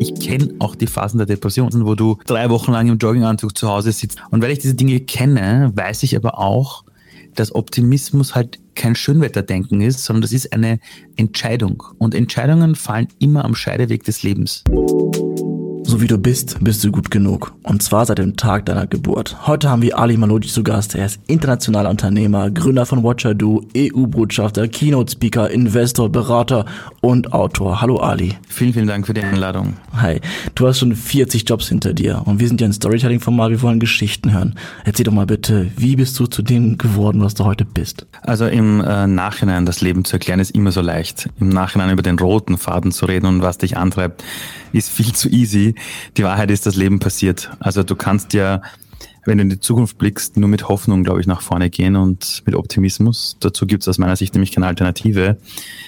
Ich kenne auch die Phasen der Depression, wo du drei Wochen lang im Jogginganzug zu Hause sitzt. Und weil ich diese Dinge kenne, weiß ich aber auch, dass Optimismus halt kein Schönwetterdenken ist, sondern das ist eine Entscheidung. Und Entscheidungen fallen immer am Scheideweg des Lebens. So wie du bist, bist du gut genug. Und zwar seit dem Tag deiner Geburt. Heute haben wir Ali Malodi zu Gast. Er ist internationaler Unternehmer, Gründer von Watcher Do, EU-Botschafter, Keynote-Speaker, Investor, Berater und Autor. Hallo Ali. Vielen, vielen Dank für die Einladung. Hi. Du hast schon 40 Jobs hinter dir und wir sind ja ein Storytelling-Format. Wir wollen Geschichten hören. Erzähl doch mal bitte, wie bist du zu dem geworden, was du heute bist? Also im äh, Nachhinein das Leben zu erklären ist immer so leicht. Im Nachhinein über den roten Faden zu reden und was dich antreibt, ist viel zu easy. Die Wahrheit ist, das Leben passiert. Also du kannst ja, wenn du in die Zukunft blickst, nur mit Hoffnung, glaube ich, nach vorne gehen und mit Optimismus. Dazu gibt es aus meiner Sicht nämlich keine Alternative.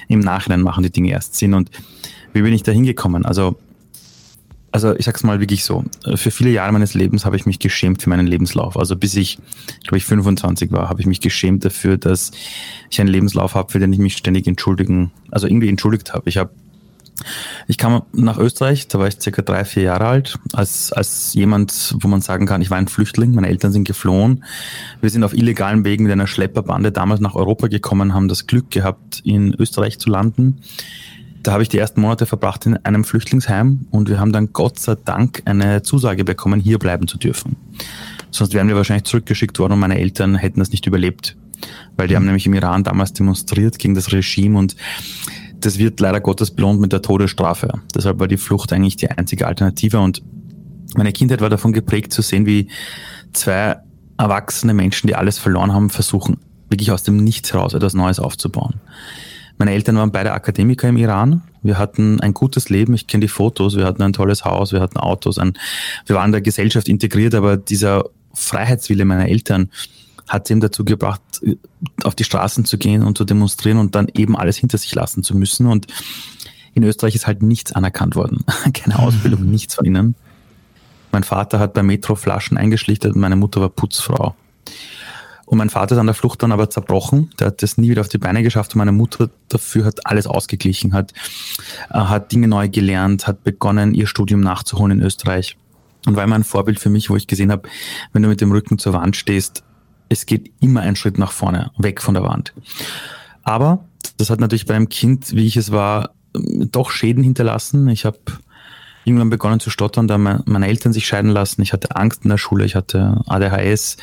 Im Nachhinein machen die Dinge erst Sinn. Und wie bin ich da hingekommen? Also also ich sag's mal wirklich so, für viele Jahre meines Lebens habe ich mich geschämt für meinen Lebenslauf. Also bis ich, glaube ich, 25 war, habe ich mich geschämt dafür, dass ich einen Lebenslauf habe, für den ich mich ständig entschuldigen, also irgendwie entschuldigt habe. Ich habe ich kam nach Österreich, da war ich circa drei, vier Jahre alt, als, als jemand, wo man sagen kann, ich war ein Flüchtling, meine Eltern sind geflohen. Wir sind auf illegalen Wegen mit einer Schlepperbande damals nach Europa gekommen, haben das Glück gehabt, in Österreich zu landen. Da habe ich die ersten Monate verbracht in einem Flüchtlingsheim und wir haben dann Gott sei Dank eine Zusage bekommen, hier bleiben zu dürfen. Sonst wären wir wahrscheinlich zurückgeschickt worden und meine Eltern hätten das nicht überlebt. Weil die haben nämlich im Iran damals demonstriert gegen das Regime und das wird leider Gottes belohnt mit der Todesstrafe. Deshalb war die Flucht eigentlich die einzige Alternative und meine Kindheit war davon geprägt zu sehen, wie zwei erwachsene Menschen, die alles verloren haben, versuchen, wirklich aus dem Nichts heraus etwas Neues aufzubauen. Meine Eltern waren beide Akademiker im Iran. Wir hatten ein gutes Leben. Ich kenne die Fotos. Wir hatten ein tolles Haus. Wir hatten Autos. Ein, wir waren in der Gesellschaft integriert, aber dieser Freiheitswille meiner Eltern, hat sie ihm dazu gebracht, auf die Straßen zu gehen und zu demonstrieren und dann eben alles hinter sich lassen zu müssen. Und in Österreich ist halt nichts anerkannt worden. Keine Ausbildung, nichts von ihnen. Mein Vater hat bei Metro Flaschen eingeschlichtet und meine Mutter war Putzfrau. Und mein Vater ist an der Flucht dann aber zerbrochen. Der hat das nie wieder auf die Beine geschafft und meine Mutter dafür hat alles ausgeglichen, hat, äh, hat Dinge neu gelernt, hat begonnen, ihr Studium nachzuholen in Österreich. Und war immer ein Vorbild für mich, wo ich gesehen habe, wenn du mit dem Rücken zur Wand stehst, es geht immer ein Schritt nach vorne, weg von der Wand. Aber das hat natürlich beim Kind, wie ich es war, doch Schäden hinterlassen. Ich habe irgendwann begonnen zu stottern, da meine Eltern sich scheiden lassen. Ich hatte Angst in der Schule, ich hatte ADHS.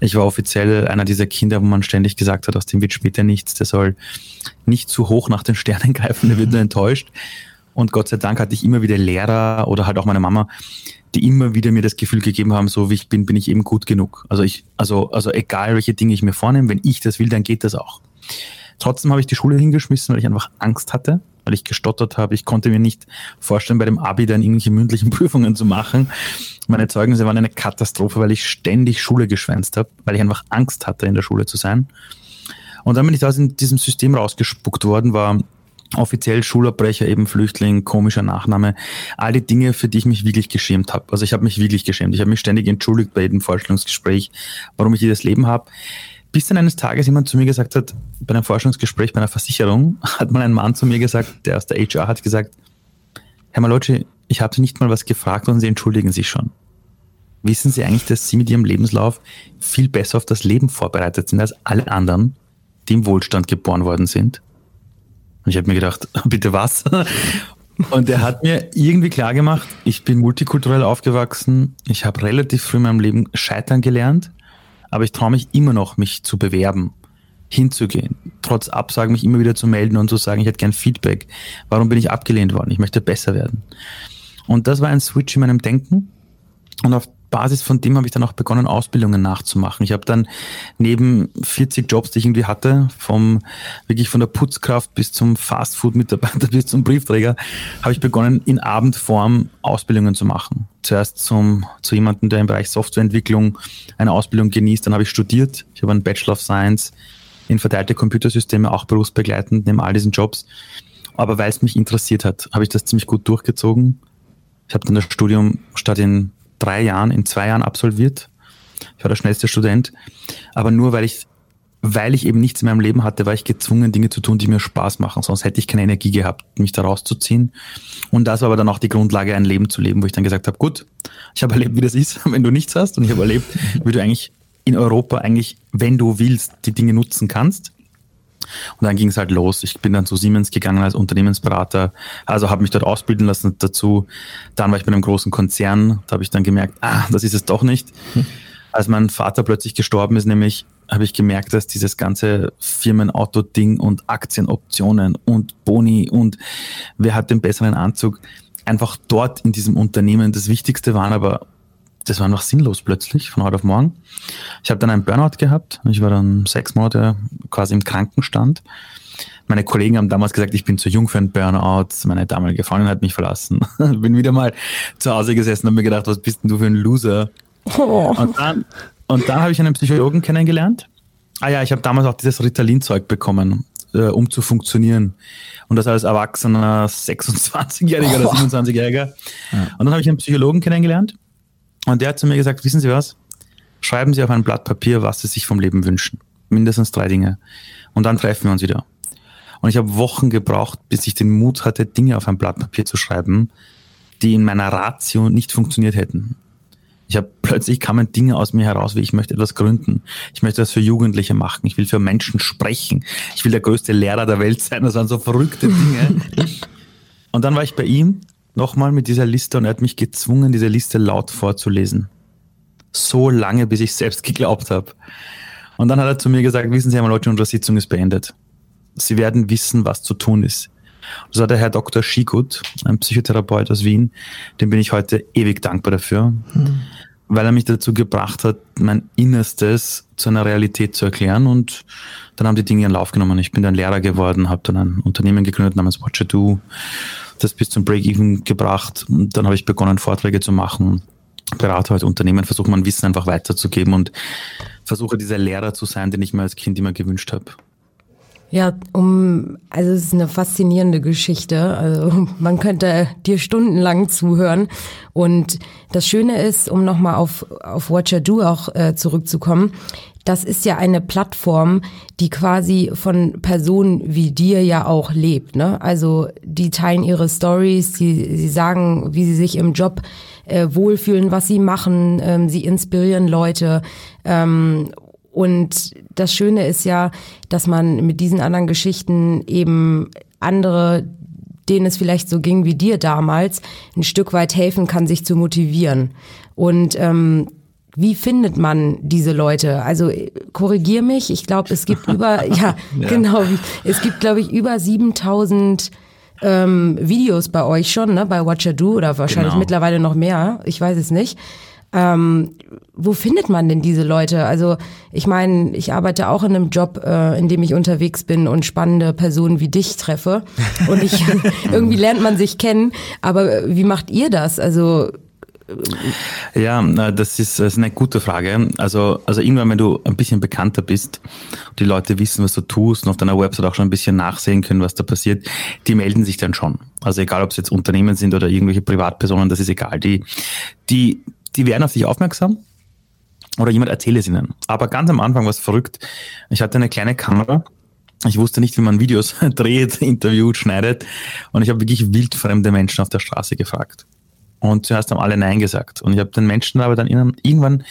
Ich war offiziell einer dieser Kinder, wo man ständig gesagt hat, aus dem wird später nichts, der soll nicht zu hoch nach den Sternen greifen, der wird nur enttäuscht. Und Gott sei Dank hatte ich immer wieder Lehrer oder halt auch meine Mama, die immer wieder mir das Gefühl gegeben haben, so wie ich bin, bin ich eben gut genug. Also ich, also, also egal welche Dinge ich mir vornehme, wenn ich das will, dann geht das auch. Trotzdem habe ich die Schule hingeschmissen, weil ich einfach Angst hatte, weil ich gestottert habe. Ich konnte mir nicht vorstellen, bei dem Abi dann irgendwelche mündlichen Prüfungen zu machen. Meine Zeugnisse waren eine Katastrophe, weil ich ständig Schule geschwänzt habe, weil ich einfach Angst hatte, in der Schule zu sein. Und dann bin ich da in diesem System rausgespuckt worden, war offiziell Schulabbrecher, eben Flüchtling, komischer Nachname, all die Dinge, für die ich mich wirklich geschämt habe. Also ich habe mich wirklich geschämt. Ich habe mich ständig entschuldigt bei jedem Vorstellungsgespräch, warum ich dieses Leben habe. Bis dann eines Tages jemand zu mir gesagt hat, bei einem Forschungsgespräch, bei einer Versicherung, hat mal ein Mann zu mir gesagt, der aus der HR hat gesagt, Herr Malocci, ich habe Sie nicht mal was gefragt und Sie entschuldigen sich schon. Wissen Sie eigentlich, dass Sie mit Ihrem Lebenslauf viel besser auf das Leben vorbereitet sind als alle anderen, die im Wohlstand geboren worden sind? Und ich habe mir gedacht, bitte was? Und er hat mir irgendwie klar gemacht, ich bin multikulturell aufgewachsen, ich habe relativ früh in meinem Leben scheitern gelernt, aber ich traue mich immer noch, mich zu bewerben, hinzugehen, trotz Absagen mich immer wieder zu melden und zu sagen, ich hätte gern Feedback. Warum bin ich abgelehnt worden? Ich möchte besser werden. Und das war ein Switch in meinem Denken. Und auf Basis von dem habe ich dann auch begonnen, Ausbildungen nachzumachen. Ich habe dann neben 40 Jobs, die ich irgendwie hatte, vom wirklich von der Putzkraft bis zum Fastfood-Mitarbeiter bis zum Briefträger, habe ich begonnen, in Abendform Ausbildungen zu machen. Zuerst zum, zu jemandem, der im Bereich Softwareentwicklung eine Ausbildung genießt. Dann habe ich studiert. Ich habe einen Bachelor of Science in verteilte Computersysteme, auch berufsbegleitend neben all diesen Jobs. Aber weil es mich interessiert hat, habe ich das ziemlich gut durchgezogen. Ich habe dann das Studium statt in drei Jahren, in zwei Jahren absolviert. Ich war der schnellste Student. Aber nur weil ich weil ich eben nichts in meinem Leben hatte, war ich gezwungen, Dinge zu tun, die mir Spaß machen. Sonst hätte ich keine Energie gehabt, mich da rauszuziehen. Und das war aber dann auch die Grundlage, ein Leben zu leben, wo ich dann gesagt habe, gut, ich habe erlebt, wie das ist, wenn du nichts hast. Und ich habe erlebt, wie du eigentlich in Europa eigentlich, wenn du willst, die Dinge nutzen kannst. Und dann ging es halt los. Ich bin dann zu Siemens gegangen als Unternehmensberater, also habe mich dort ausbilden lassen dazu. Dann war ich bei einem großen Konzern, da habe ich dann gemerkt, ah, das ist es doch nicht. Hm. Als mein Vater plötzlich gestorben ist, nämlich habe ich gemerkt, dass dieses ganze Firmenauto-Ding und Aktienoptionen und Boni und wer hat den besseren Anzug einfach dort in diesem Unternehmen das Wichtigste waren, aber das war einfach sinnlos plötzlich von heute auf morgen. Ich habe dann einen Burnout gehabt. Ich war dann sechs Monate quasi im Krankenstand. Meine Kollegen haben damals gesagt, ich bin zu jung für einen Burnout. Meine damalige Freundin hat mich verlassen. bin wieder mal zu Hause gesessen und mir gedacht, was bist denn du für ein Loser? Oh. Und dann, und dann habe ich einen Psychologen kennengelernt. Ah ja, ich habe damals auch dieses Ritalin-Zeug bekommen, äh, um zu funktionieren. Und das als erwachsener 26-Jähriger oder 27-Jähriger. Ja. Und dann habe ich einen Psychologen kennengelernt und der hat zu mir gesagt, wissen Sie was? Schreiben Sie auf ein Blatt Papier, was Sie sich vom Leben wünschen. Mindestens drei Dinge. Und dann treffen wir uns wieder. Und ich habe Wochen gebraucht, bis ich den Mut hatte, Dinge auf ein Blatt Papier zu schreiben, die in meiner Ratio nicht funktioniert hätten. Ich habe plötzlich kamen Dinge aus mir heraus, wie ich möchte etwas gründen. Ich möchte das für Jugendliche machen. Ich will für Menschen sprechen. Ich will der größte Lehrer der Welt sein. Das waren so verrückte Dinge. und dann war ich bei ihm nochmal mit dieser Liste und er hat mich gezwungen, diese Liste laut vorzulesen. So lange, bis ich selbst geglaubt habe. Und dann hat er zu mir gesagt, wissen Sie einmal, Leute, unsere Sitzung ist beendet. Sie werden wissen, was zu tun ist. Das war der Herr Dr. Schiegut, ein Psychotherapeut aus Wien. Dem bin ich heute ewig dankbar dafür, mhm. weil er mich dazu gebracht hat, mein Innerstes zu einer Realität zu erklären. Und dann haben die Dinge ihren Lauf genommen. Ich bin dann Lehrer geworden, habe dann ein Unternehmen gegründet namens Watcher Do, das bis zum Break-Even gebracht. Und dann habe ich begonnen, Vorträge zu machen, berate halt Unternehmen, versuche mein Wissen einfach weiterzugeben und versuche dieser Lehrer zu sein, den ich mir als Kind immer gewünscht habe. Ja, um, also es ist eine faszinierende Geschichte. Also man könnte dir stundenlang zuhören. Und das Schöne ist, um nochmal auf, auf Watcher Do auch äh, zurückzukommen, das ist ja eine Plattform, die quasi von Personen wie dir ja auch lebt. Ne? Also die teilen ihre Stories, sie, sie sagen, wie sie sich im Job äh, wohlfühlen, was sie machen, ähm, sie inspirieren Leute. Ähm, und das Schöne ist ja, dass man mit diesen anderen Geschichten eben andere, denen es vielleicht so ging wie dir damals, ein Stück weit helfen kann, sich zu motivieren. Und ähm, wie findet man diese Leute? Also korrigier mich, ich glaube, es gibt über, ja, ja, genau, es gibt, glaube ich, über 7000 ähm, Videos bei euch schon, ne, bei Watcher Do oder wahrscheinlich genau. mittlerweile noch mehr, ich weiß es nicht. Ähm, wo findet man denn diese Leute? Also ich meine, ich arbeite auch in einem Job, äh, in dem ich unterwegs bin und spannende Personen wie dich treffe. Und ich irgendwie lernt man sich kennen. Aber wie macht ihr das? Also ja, das ist, das ist eine gute Frage. Also, also irgendwann, wenn du ein bisschen bekannter bist, die Leute wissen, was du tust und auf deiner Website auch schon ein bisschen nachsehen können, was da passiert, die melden sich dann schon. Also egal, ob es jetzt Unternehmen sind oder irgendwelche Privatpersonen, das ist egal. Die, die, die werden auf dich aufmerksam oder jemand erzählt es ihnen. Aber ganz am Anfang war es verrückt. Ich hatte eine kleine Kamera. Ich wusste nicht, wie man Videos dreht, interviewt, schneidet. Und ich habe wirklich wildfremde Menschen auf der Straße gefragt. Und zuerst haben alle Nein gesagt. Und ich habe den Menschen aber dann irgendwann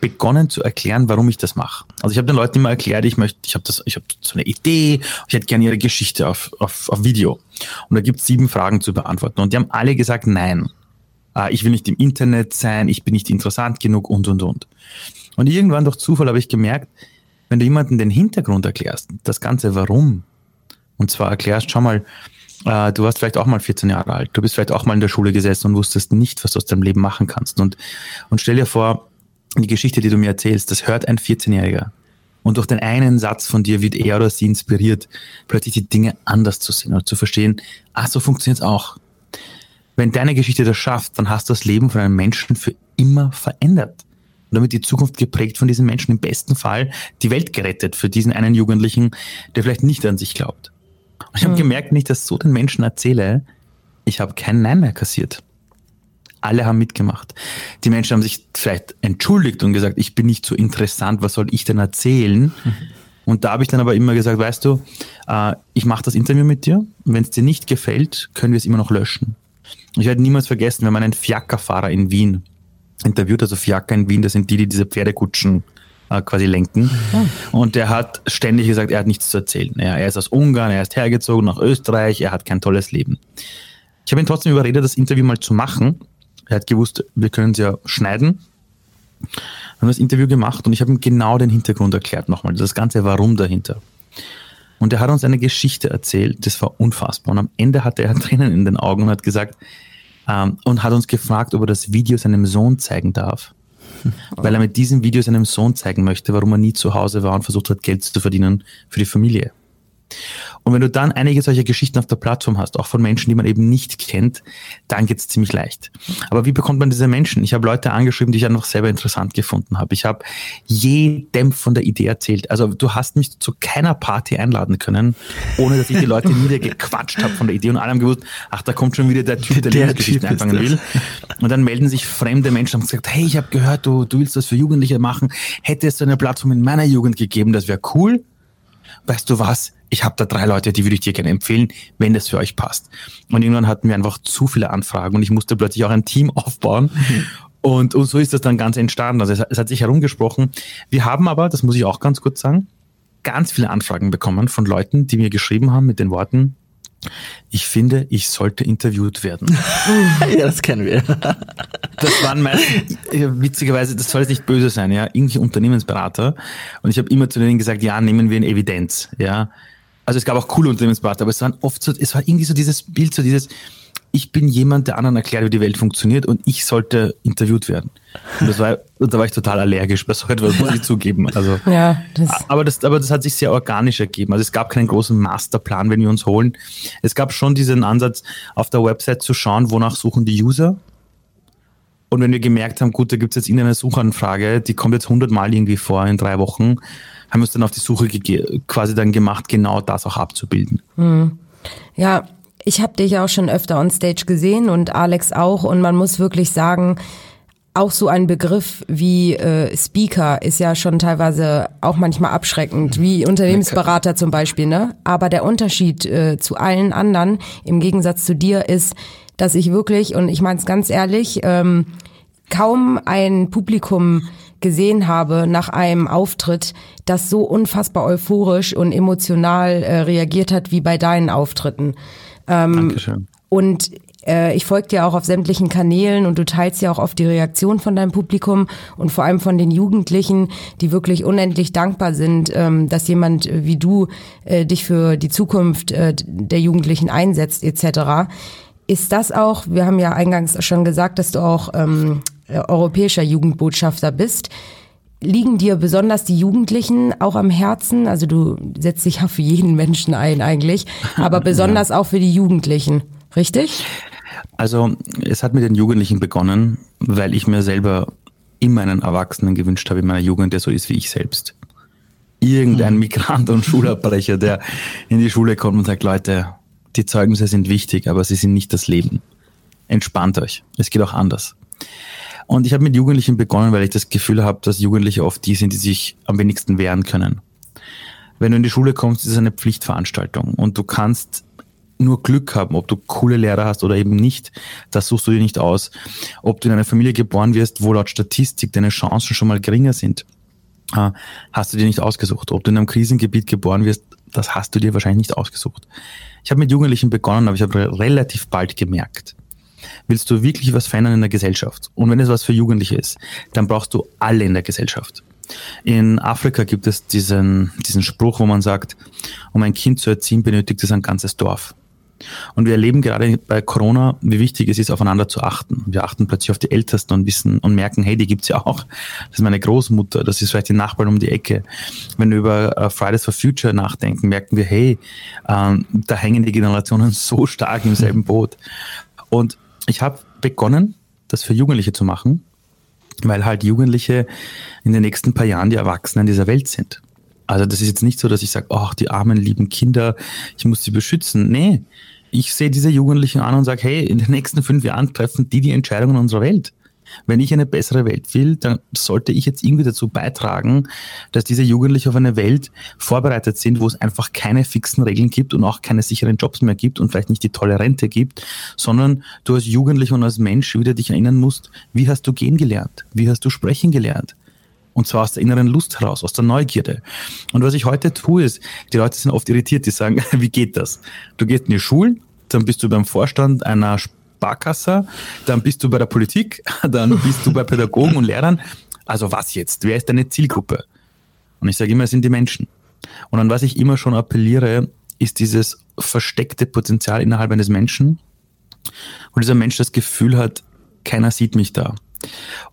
begonnen zu erklären, warum ich das mache. Also ich habe den Leuten immer erklärt, ich möchte, ich habe das, so eine Idee, ich hätte gerne ihre Geschichte auf, auf, auf Video. Und da gibt es sieben Fragen zu beantworten. Und die haben alle gesagt Nein. Äh, ich will nicht im Internet sein, ich bin nicht interessant genug und und und. Und irgendwann durch Zufall habe ich gemerkt, wenn du jemandem den Hintergrund erklärst, das Ganze Warum, und zwar erklärst, schau mal, äh, du warst vielleicht auch mal 14 Jahre alt, du bist vielleicht auch mal in der Schule gesessen und wusstest nicht, was du aus deinem Leben machen kannst. Und, und stell dir vor, die Geschichte, die du mir erzählst, das hört ein 14-Jähriger. Und durch den einen Satz von dir wird er oder sie inspiriert, plötzlich die Dinge anders zu sehen und zu verstehen, ah, so funktioniert es auch. Wenn deine Geschichte das schafft, dann hast du das Leben von einem Menschen für immer verändert. Und damit die Zukunft geprägt von diesen Menschen, im besten Fall die Welt gerettet für diesen einen Jugendlichen, der vielleicht nicht an sich glaubt. Und ich habe mhm. gemerkt, wenn ich das so den Menschen erzähle, ich habe kein Nein mehr kassiert. Alle haben mitgemacht. Die Menschen haben sich vielleicht entschuldigt und gesagt, ich bin nicht so interessant, was soll ich denn erzählen? Mhm. Und da habe ich dann aber immer gesagt, weißt du, äh, ich mache das Interview mit dir. Wenn es dir nicht gefällt, können wir es immer noch löschen. Ich werde niemals vergessen, wenn man einen Fiakerfahrer in Wien interviewt, also Fiaker in Wien, das sind die, die diese Pferdekutschen äh, quasi lenken. Oh. Und der hat ständig gesagt, er hat nichts zu erzählen. Ja, er ist aus Ungarn, er ist hergezogen nach Österreich, er hat kein tolles Leben. Ich habe ihn trotzdem überredet, das Interview mal zu machen. Er hat gewusst, wir können es ja schneiden. Wir haben das Interview gemacht und ich habe ihm genau den Hintergrund erklärt nochmal, das ganze Warum dahinter. Und er hat uns eine Geschichte erzählt, das war unfassbar. Und am Ende hatte er Tränen in den Augen und hat gesagt, ähm, und hat uns gefragt, ob er das Video seinem Sohn zeigen darf. Weil er mit diesem Video seinem Sohn zeigen möchte, warum er nie zu Hause war und versucht hat, Geld zu verdienen für die Familie. Und wenn du dann einige solcher Geschichten auf der Plattform hast, auch von Menschen, die man eben nicht kennt, dann geht's ziemlich leicht. Aber wie bekommt man diese Menschen? Ich habe Leute angeschrieben, die ich einfach selber interessant gefunden habe. Ich habe jedem von der Idee erzählt. Also du hast mich zu keiner Party einladen können, ohne dass ich die Leute niedergequatscht habe von der Idee und alle haben gewusst, ach, da kommt schon wieder der Typ, der, der Lebensgeschichten einfangen will. Und dann melden sich fremde Menschen und haben gesagt, hey, ich habe gehört, du, du willst das für Jugendliche machen. Hätte es so eine Plattform in meiner Jugend gegeben, das wäre cool weißt du was, ich habe da drei Leute, die würde ich dir gerne empfehlen, wenn das für euch passt. Und irgendwann hatten wir einfach zu viele Anfragen und ich musste plötzlich auch ein Team aufbauen. Und, und so ist das dann ganz entstanden. Also es, es hat sich herumgesprochen. Wir haben aber, das muss ich auch ganz kurz sagen, ganz viele Anfragen bekommen von Leuten, die mir geschrieben haben mit den Worten, ich finde, ich sollte interviewt werden. ja, das kennen wir. das waren meistens, witzigerweise, das soll jetzt nicht böse sein, ja, irgendwelche Unternehmensberater. Und ich habe immer zu denen gesagt, ja, nehmen wir in Evidenz, ja. Also es gab auch coole Unternehmensberater, aber es waren oft so, es war irgendwie so dieses Bild, so dieses, ich bin jemand, der anderen erklärt, wie die Welt funktioniert und ich sollte interviewt werden. Und das war, da war ich total allergisch bei so etwas, muss ich zugeben. Also, ja, das aber, das, aber das hat sich sehr organisch ergeben. Also es gab keinen großen Masterplan, wenn wir uns holen. Es gab schon diesen Ansatz, auf der Website zu schauen, wonach suchen die User. Und wenn wir gemerkt haben, gut, da gibt es jetzt irgendeine Suchanfrage, die kommt jetzt hundertmal irgendwie vor in drei Wochen, haben wir uns dann auf die Suche quasi dann gemacht, genau das auch abzubilden. Mhm. Ja, ich habe dich auch schon öfter on Stage gesehen und Alex auch und man muss wirklich sagen, auch so ein Begriff wie äh, Speaker ist ja schon teilweise auch manchmal abschreckend, wie Unternehmensberater zum Beispiel, ne? Aber der Unterschied äh, zu allen anderen, im Gegensatz zu dir, ist, dass ich wirklich, und ich meine es ganz ehrlich, ähm, kaum ein Publikum gesehen habe nach einem Auftritt, das so unfassbar euphorisch und emotional äh, reagiert hat wie bei deinen Auftritten. Ähm, Dankeschön. Und äh, ich folge dir auch auf sämtlichen Kanälen und du teilst ja auch oft die Reaktion von deinem Publikum und vor allem von den Jugendlichen, die wirklich unendlich dankbar sind, ähm, dass jemand wie du äh, dich für die Zukunft äh, der Jugendlichen einsetzt etc. Ist das auch, wir haben ja eingangs schon gesagt, dass du auch ähm, europäischer Jugendbotschafter bist liegen dir besonders die Jugendlichen auch am Herzen? Also du setzt dich ja für jeden Menschen ein eigentlich, aber besonders ja. auch für die Jugendlichen, richtig? Also es hat mit den Jugendlichen begonnen, weil ich mir selber immer einen Erwachsenen gewünscht habe in meiner Jugend, der so ist wie ich selbst. Irgendein hm. Migrant und Schulabbrecher, der in die Schule kommt und sagt, Leute, die Zeugnisse sind wichtig, aber sie sind nicht das Leben. Entspannt euch. Es geht auch anders. Und ich habe mit Jugendlichen begonnen, weil ich das Gefühl habe, dass Jugendliche oft die sind, die sich am wenigsten wehren können. Wenn du in die Schule kommst, ist es eine Pflichtveranstaltung und du kannst nur Glück haben, ob du coole Lehrer hast oder eben nicht, das suchst du dir nicht aus. Ob du in einer Familie geboren wirst, wo laut Statistik deine Chancen schon mal geringer sind, äh, hast du dir nicht ausgesucht. Ob du in einem Krisengebiet geboren wirst, das hast du dir wahrscheinlich nicht ausgesucht. Ich habe mit Jugendlichen begonnen, aber ich habe relativ bald gemerkt, willst du wirklich was verändern in der Gesellschaft und wenn es was für Jugendliche ist, dann brauchst du alle in der Gesellschaft. In Afrika gibt es diesen, diesen Spruch, wo man sagt, um ein Kind zu erziehen, benötigt es ein ganzes Dorf. Und wir erleben gerade bei Corona, wie wichtig es ist, aufeinander zu achten. Wir achten plötzlich auf die Ältesten und wissen und merken, hey, die gibt's ja auch. Das ist meine Großmutter, das ist vielleicht die Nachbarn um die Ecke. Wenn wir über uh, Fridays for Future nachdenken, merken wir, hey, ähm, da hängen die Generationen so stark im selben Boot. Und ich habe begonnen, das für Jugendliche zu machen, weil halt Jugendliche in den nächsten paar Jahren die Erwachsenen dieser Welt sind. Also das ist jetzt nicht so, dass ich sage, ach, die armen, lieben Kinder, ich muss sie beschützen. Nee, ich sehe diese Jugendlichen an und sage, hey, in den nächsten fünf Jahren treffen die die Entscheidungen unserer Welt. Wenn ich eine bessere Welt will, dann sollte ich jetzt irgendwie dazu beitragen, dass diese Jugendlichen auf eine Welt vorbereitet sind, wo es einfach keine fixen Regeln gibt und auch keine sicheren Jobs mehr gibt und vielleicht nicht die tolle Rente gibt, sondern du als Jugendlicher und als Mensch wieder dich erinnern musst, wie hast du gehen gelernt? Wie hast du sprechen gelernt? Und zwar aus der inneren Lust heraus, aus der Neugierde. Und was ich heute tue, ist, die Leute sind oft irritiert, die sagen, wie geht das? Du gehst in die Schulen, dann bist du beim Vorstand einer Sparkasse, dann bist du bei der Politik, dann bist du bei Pädagogen und Lehrern. Also was jetzt? Wer ist deine Zielgruppe? Und ich sage immer, es sind die Menschen. Und an was ich immer schon appelliere, ist dieses versteckte Potenzial innerhalb eines Menschen, wo dieser Mensch das Gefühl hat, keiner sieht mich da.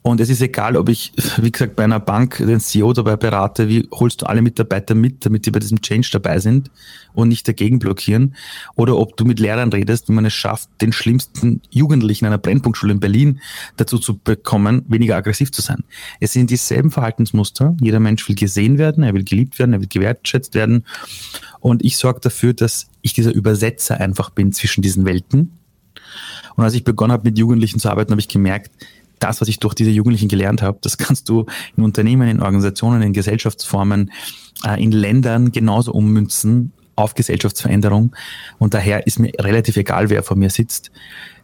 Und es ist egal, ob ich, wie gesagt, bei einer Bank den CEO dabei berate, wie holst du alle Mitarbeiter mit, damit die bei diesem Change dabei sind und nicht dagegen blockieren, oder ob du mit Lehrern redest, wie man es schafft, den schlimmsten Jugendlichen einer Brennpunktschule in Berlin dazu zu bekommen, weniger aggressiv zu sein. Es sind dieselben Verhaltensmuster. Jeder Mensch will gesehen werden, er will geliebt werden, er will gewertschätzt werden. Und ich sorge dafür, dass ich dieser Übersetzer einfach bin zwischen diesen Welten. Und als ich begonnen habe, mit Jugendlichen zu arbeiten, habe ich gemerkt, das, was ich durch diese Jugendlichen gelernt habe, das kannst du in Unternehmen, in Organisationen, in Gesellschaftsformen, äh, in Ländern genauso ummünzen auf Gesellschaftsveränderung. Und daher ist mir relativ egal, wer vor mir sitzt.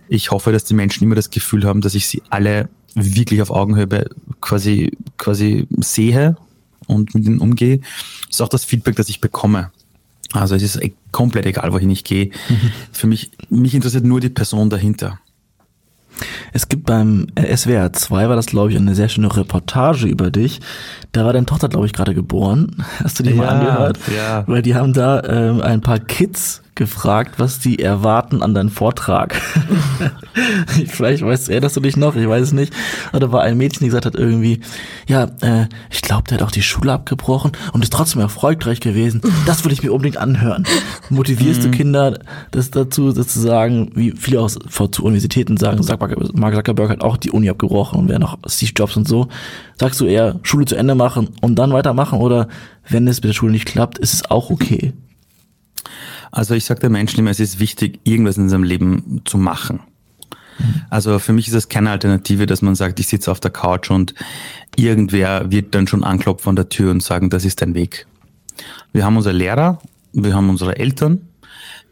Ich hoffe, dass die Menschen immer das Gefühl haben, dass ich sie alle wirklich auf Augenhöhe quasi, quasi sehe und mit ihnen umgehe. Das ist auch das Feedback, das ich bekomme. Also es ist e-, komplett egal, wohin ich gehe. Mhm. Für mich, mich interessiert nur die Person dahinter. Es gibt beim SWR 2 war das, glaube ich, eine sehr schöne Reportage über dich. Da war deine Tochter, glaube ich, gerade geboren. Hast du die ja, mal angehört? Ja. Weil die haben da ähm, ein paar Kids gefragt, was die erwarten an deinem Vortrag. Vielleicht weißt, erinnerst du dich noch, ich weiß es nicht. Oder war ein Mädchen, die gesagt hat irgendwie, ja, äh, ich glaube, der hat auch die Schule abgebrochen und ist trotzdem erfolgreich gewesen. Das würde ich mir unbedingt anhören. Motivierst du mhm. Kinder das dazu, sozusagen, wie viele aus zu Universitäten sagen, Mark Zuckerberg hat auch die Uni abgebrochen und wer noch Steve Jobs und so. Sagst du eher Schule zu Ende machen und dann weitermachen oder wenn es mit der Schule nicht klappt, ist es auch okay? Also ich sage den Menschen immer, es ist wichtig, irgendwas in seinem Leben zu machen. Also für mich ist es keine Alternative, dass man sagt, ich sitze auf der Couch und irgendwer wird dann schon anklopfen an der Tür und sagen, das ist dein Weg. Wir haben unsere Lehrer, wir haben unsere Eltern,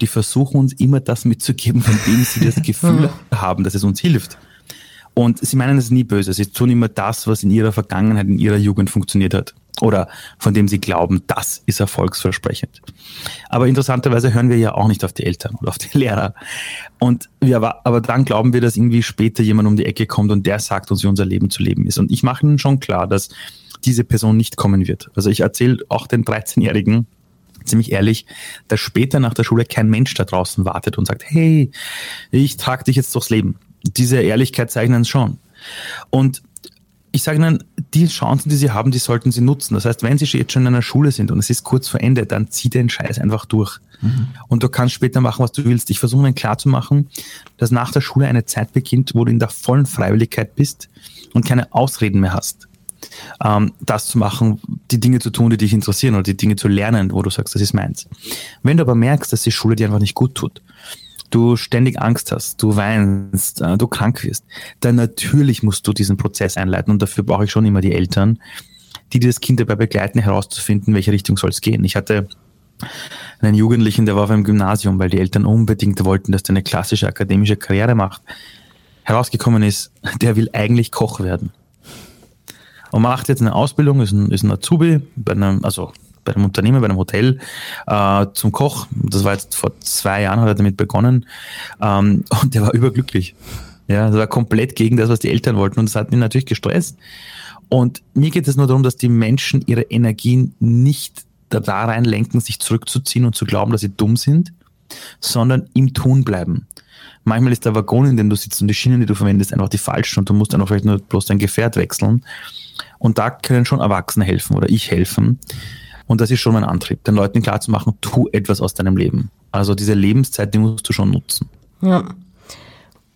die versuchen uns immer das mitzugeben, von dem sie das Gefühl haben, dass es uns hilft. Und sie meinen es nie böse. Sie tun immer das, was in ihrer Vergangenheit, in ihrer Jugend funktioniert hat oder von dem sie glauben, das ist erfolgsversprechend. Aber interessanterweise hören wir ja auch nicht auf die Eltern oder auf die Lehrer. Und wir, aber dann glauben wir, dass irgendwie später jemand um die Ecke kommt und der sagt uns, wie unser Leben zu leben ist. Und ich mache ihnen schon klar, dass diese Person nicht kommen wird. Also ich erzähle auch den 13-Jährigen, ziemlich ehrlich, dass später nach der Schule kein Mensch da draußen wartet und sagt, hey, ich trage dich jetzt durchs Leben. Diese Ehrlichkeit zeichnen schon. Und ich sage Ihnen, die Chancen, die Sie haben, die sollten Sie nutzen. Das heißt, wenn Sie jetzt schon in einer Schule sind und es ist kurz vor Ende, dann zieh den Scheiß einfach durch. Mhm. Und du kannst später machen, was du willst. Ich versuche Ihnen klarzumachen, dass nach der Schule eine Zeit beginnt, wo du in der vollen Freiwilligkeit bist und keine Ausreden mehr hast. Ähm, das zu machen, die Dinge zu tun, die dich interessieren oder die Dinge zu lernen, wo du sagst, das ist meins. Wenn du aber merkst, dass die Schule dir einfach nicht gut tut, du ständig Angst hast, du weinst, äh, du krank wirst, dann natürlich musst du diesen Prozess einleiten und dafür brauche ich schon immer die Eltern, die das Kind dabei begleiten, herauszufinden, welche Richtung soll es gehen. Ich hatte einen Jugendlichen, der war auf einem Gymnasium, weil die Eltern unbedingt wollten, dass der eine klassische akademische Karriere macht. Herausgekommen ist, der will eigentlich Koch werden. Und macht jetzt eine Ausbildung, ist ein, ist ein Azubi, einem, also bei einem Unternehmen, bei einem Hotel äh, zum Koch. Das war jetzt vor zwei Jahren, hat er damit begonnen. Ähm, und der war überglücklich. Ja, das war komplett gegen das, was die Eltern wollten. Und das hat mich natürlich gestresst. Und mir geht es nur darum, dass die Menschen ihre Energien nicht da rein lenken, sich zurückzuziehen und zu glauben, dass sie dumm sind, sondern im Tun bleiben. Manchmal ist der Waggon, in dem du sitzt und die Schienen, die du verwendest, einfach die falschen und du musst einfach vielleicht nur bloß dein Gefährt wechseln. Und da können schon Erwachsene helfen oder ich helfen. Und das ist schon mein Antrieb, den Leuten klarzumachen, tu etwas aus deinem Leben. Also diese Lebenszeit, die musst du schon nutzen. Ja.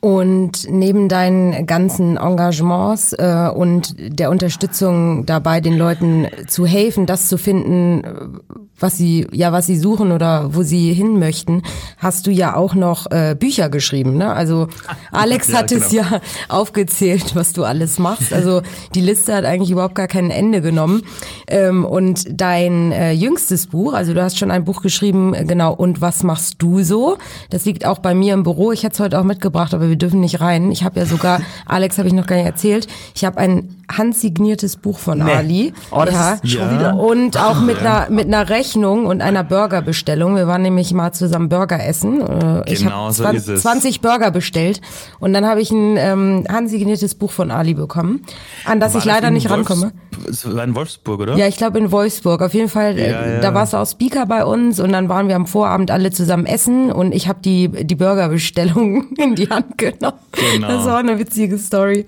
Und neben deinen ganzen Engagements äh, und der Unterstützung dabei, den Leuten zu helfen, das zu finden, was sie ja was sie suchen oder wo sie hin möchten, hast du ja auch noch äh, Bücher geschrieben. Ne? Also Alex ja, hat genau. es ja aufgezählt, was du alles machst. Also die Liste hat eigentlich überhaupt gar kein Ende genommen. Ähm, und dein äh, jüngstes Buch, also du hast schon ein Buch geschrieben, äh, genau. Und was machst du so? Das liegt auch bei mir im Büro. Ich hätte es heute auch mitgebracht, aber wir dürfen nicht rein. Ich habe ja sogar, Alex habe ich noch gar nicht erzählt, ich habe ein handsigniertes Buch von nee. Ali. Oh, das ja. ist schon wieder. Und auch mit einer mit einer Rechnung und einer Burgerbestellung. Wir waren nämlich mal zusammen Burger essen. Äh, ich genau so 20, ist es. 20 Burger bestellt und dann habe ich ein ähm, handsigniertes Buch von Ali bekommen, an das war ich leider nicht Wolfs rankomme. Es war in Wolfsburg, oder? Ja, ich glaube in Wolfsburg. Auf jeden Fall, ja, äh, ja. da warst du auch Speaker bei uns und dann waren wir am Vorabend alle zusammen essen und ich habe die die Burgerbestellung in die Hand genommen. Genau. Das war eine witzige Story.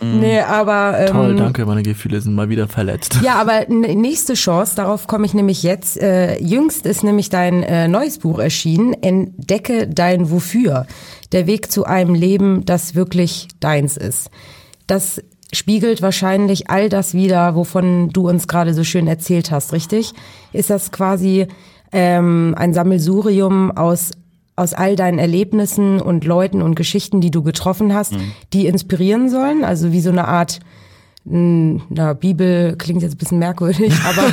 Mhm. Nee, aber. Ähm, Toll, danke, meine Gefühle sind mal wieder verletzt. Ja, aber nächste Chance, darauf komme ich nämlich jetzt. Äh, jüngst ist nämlich dein äh, neues Buch erschienen, Entdecke dein Wofür. Der Weg zu einem Leben, das wirklich deins ist. Das spiegelt wahrscheinlich all das wieder, wovon du uns gerade so schön erzählt hast, richtig? Ist das quasi ähm, ein Sammelsurium aus aus all deinen Erlebnissen und Leuten und Geschichten, die du getroffen hast, mhm. die inspirieren sollen? Also wie so eine Art na, Bibel klingt jetzt ein bisschen merkwürdig, aber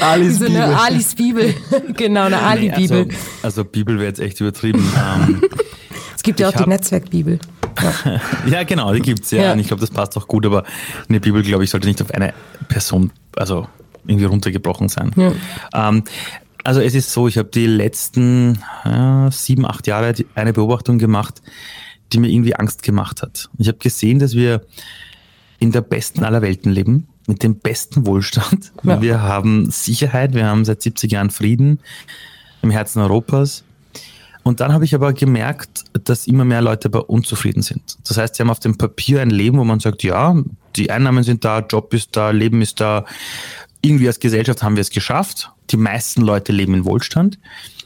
Alis so eine Bibel. Alis Bibel. genau, eine Ali-Bibel. Nee, also, also, Bibel wäre jetzt echt übertrieben. Ähm, es gibt ja auch die Netzwerkbibel. Ja. ja, genau, die gibt's ja. ja. Und ich glaube, das passt auch gut, aber eine Bibel, glaube ich, sollte nicht auf eine Person, also irgendwie runtergebrochen sein. Ja. Ähm, also es ist so, ich habe die letzten äh, sieben, acht Jahre eine Beobachtung gemacht, die mir irgendwie Angst gemacht hat. Ich habe gesehen, dass wir in der besten aller Welten leben, mit dem besten Wohlstand. Ja. Wir haben Sicherheit, wir haben seit 70 Jahren Frieden im Herzen Europas. Und dann habe ich aber gemerkt, dass immer mehr Leute aber unzufrieden sind. Das heißt, sie haben auf dem Papier ein Leben, wo man sagt, ja, die Einnahmen sind da, Job ist da, Leben ist da. Irgendwie als Gesellschaft haben wir es geschafft die meisten Leute leben in Wohlstand.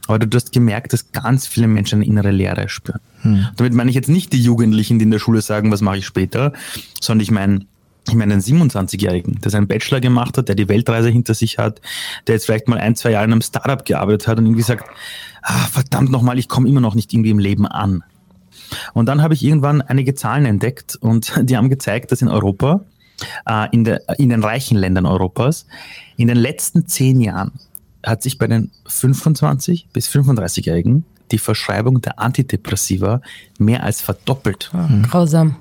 Aber du hast gemerkt, dass ganz viele Menschen eine innere Leere spüren. Hm. Damit meine ich jetzt nicht die Jugendlichen, die in der Schule sagen, was mache ich später, sondern ich meine, ich meine einen 27-Jährigen, der seinen Bachelor gemacht hat, der die Weltreise hinter sich hat, der jetzt vielleicht mal ein, zwei Jahre in einem Startup gearbeitet hat und irgendwie sagt, ah, verdammt nochmal, ich komme immer noch nicht irgendwie im Leben an. Und dann habe ich irgendwann einige Zahlen entdeckt und die haben gezeigt, dass in Europa, äh, in, der, in den reichen Ländern Europas, in den letzten zehn Jahren hat sich bei den 25 bis 35-Jährigen die Verschreibung der Antidepressiva mehr als verdoppelt. Mhm. Grausam.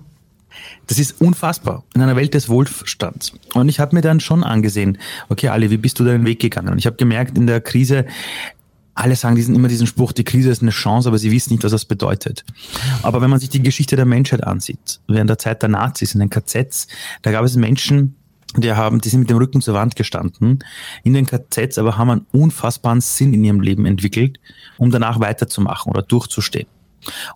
Das ist unfassbar in einer Welt des Wohlstands. Und ich habe mir dann schon angesehen, okay, Ali, wie bist du deinen Weg gegangen? Und ich habe gemerkt, in der Krise, alle sagen diesen, immer diesen Spruch, die Krise ist eine Chance, aber sie wissen nicht, was das bedeutet. Aber wenn man sich die Geschichte der Menschheit ansieht, während der Zeit der Nazis in den KZs, da gab es Menschen, die haben, die sind mit dem Rücken zur Wand gestanden in den KZs, aber haben einen unfassbaren Sinn in ihrem Leben entwickelt, um danach weiterzumachen oder durchzustehen.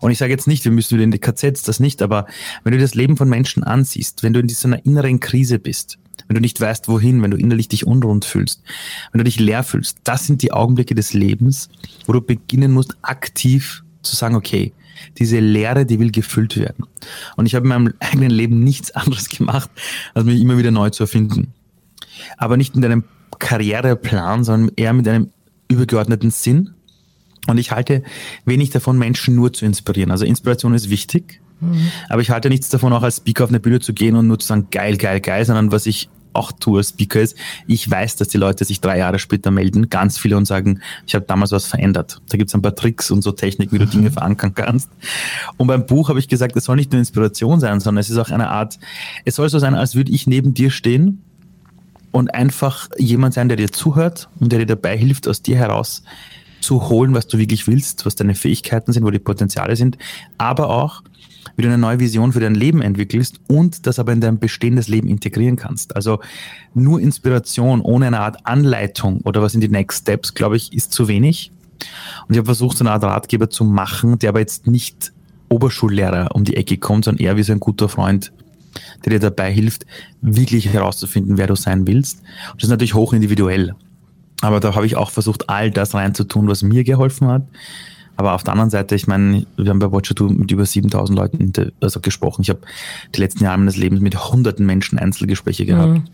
Und ich sage jetzt nicht, wir müssen wieder in die KZs, das nicht, aber wenn du das Leben von Menschen ansiehst, wenn du in dieser inneren Krise bist, wenn du nicht weißt, wohin, wenn du innerlich dich unrund fühlst, wenn du dich leer fühlst, das sind die Augenblicke des Lebens, wo du beginnen musst, aktiv zu sagen, okay, diese Leere, die will gefüllt werden. Und ich habe in meinem eigenen Leben nichts anderes gemacht, als mich immer wieder neu zu erfinden. Aber nicht mit einem Karriereplan, sondern eher mit einem übergeordneten Sinn. Und ich halte wenig davon, Menschen nur zu inspirieren. Also Inspiration ist wichtig, mhm. aber ich halte nichts davon, auch als Speaker auf eine Bühne zu gehen und nur zu sagen, geil, geil, geil, sondern was ich auch tue als Speaker ist, ich weiß, dass die Leute sich drei Jahre später melden, ganz viele und sagen, ich habe damals was verändert. Da gibt es ein paar Tricks und so Techniken, wie du mhm. Dinge verankern kannst. Und beim Buch habe ich gesagt, es soll nicht nur Inspiration sein, sondern es ist auch eine Art, es soll so sein, als würde ich neben dir stehen und einfach jemand sein, der dir zuhört und der dir dabei hilft, aus dir heraus zu holen, was du wirklich willst, was deine Fähigkeiten sind, wo die Potenziale sind, aber auch, wie du eine neue Vision für dein Leben entwickelst und das aber in dein bestehendes Leben integrieren kannst. Also nur Inspiration ohne eine Art Anleitung oder was sind die Next Steps, glaube ich, ist zu wenig. Und ich habe versucht, so eine Art Ratgeber zu machen, der aber jetzt nicht Oberschullehrer um die Ecke kommt, sondern eher wie so ein guter Freund, der dir dabei hilft, wirklich herauszufinden, wer du sein willst. Und das ist natürlich hoch individuell. Aber da habe ich auch versucht, all das reinzutun, was mir geholfen hat Aber auf der anderen Seite, ich meine, wir haben bei Watcher 2 mit über 7000 Leuten also gesprochen. Ich habe die letzten Jahre meines Lebens mit hunderten Menschen Einzelgespräche gehabt. Mhm.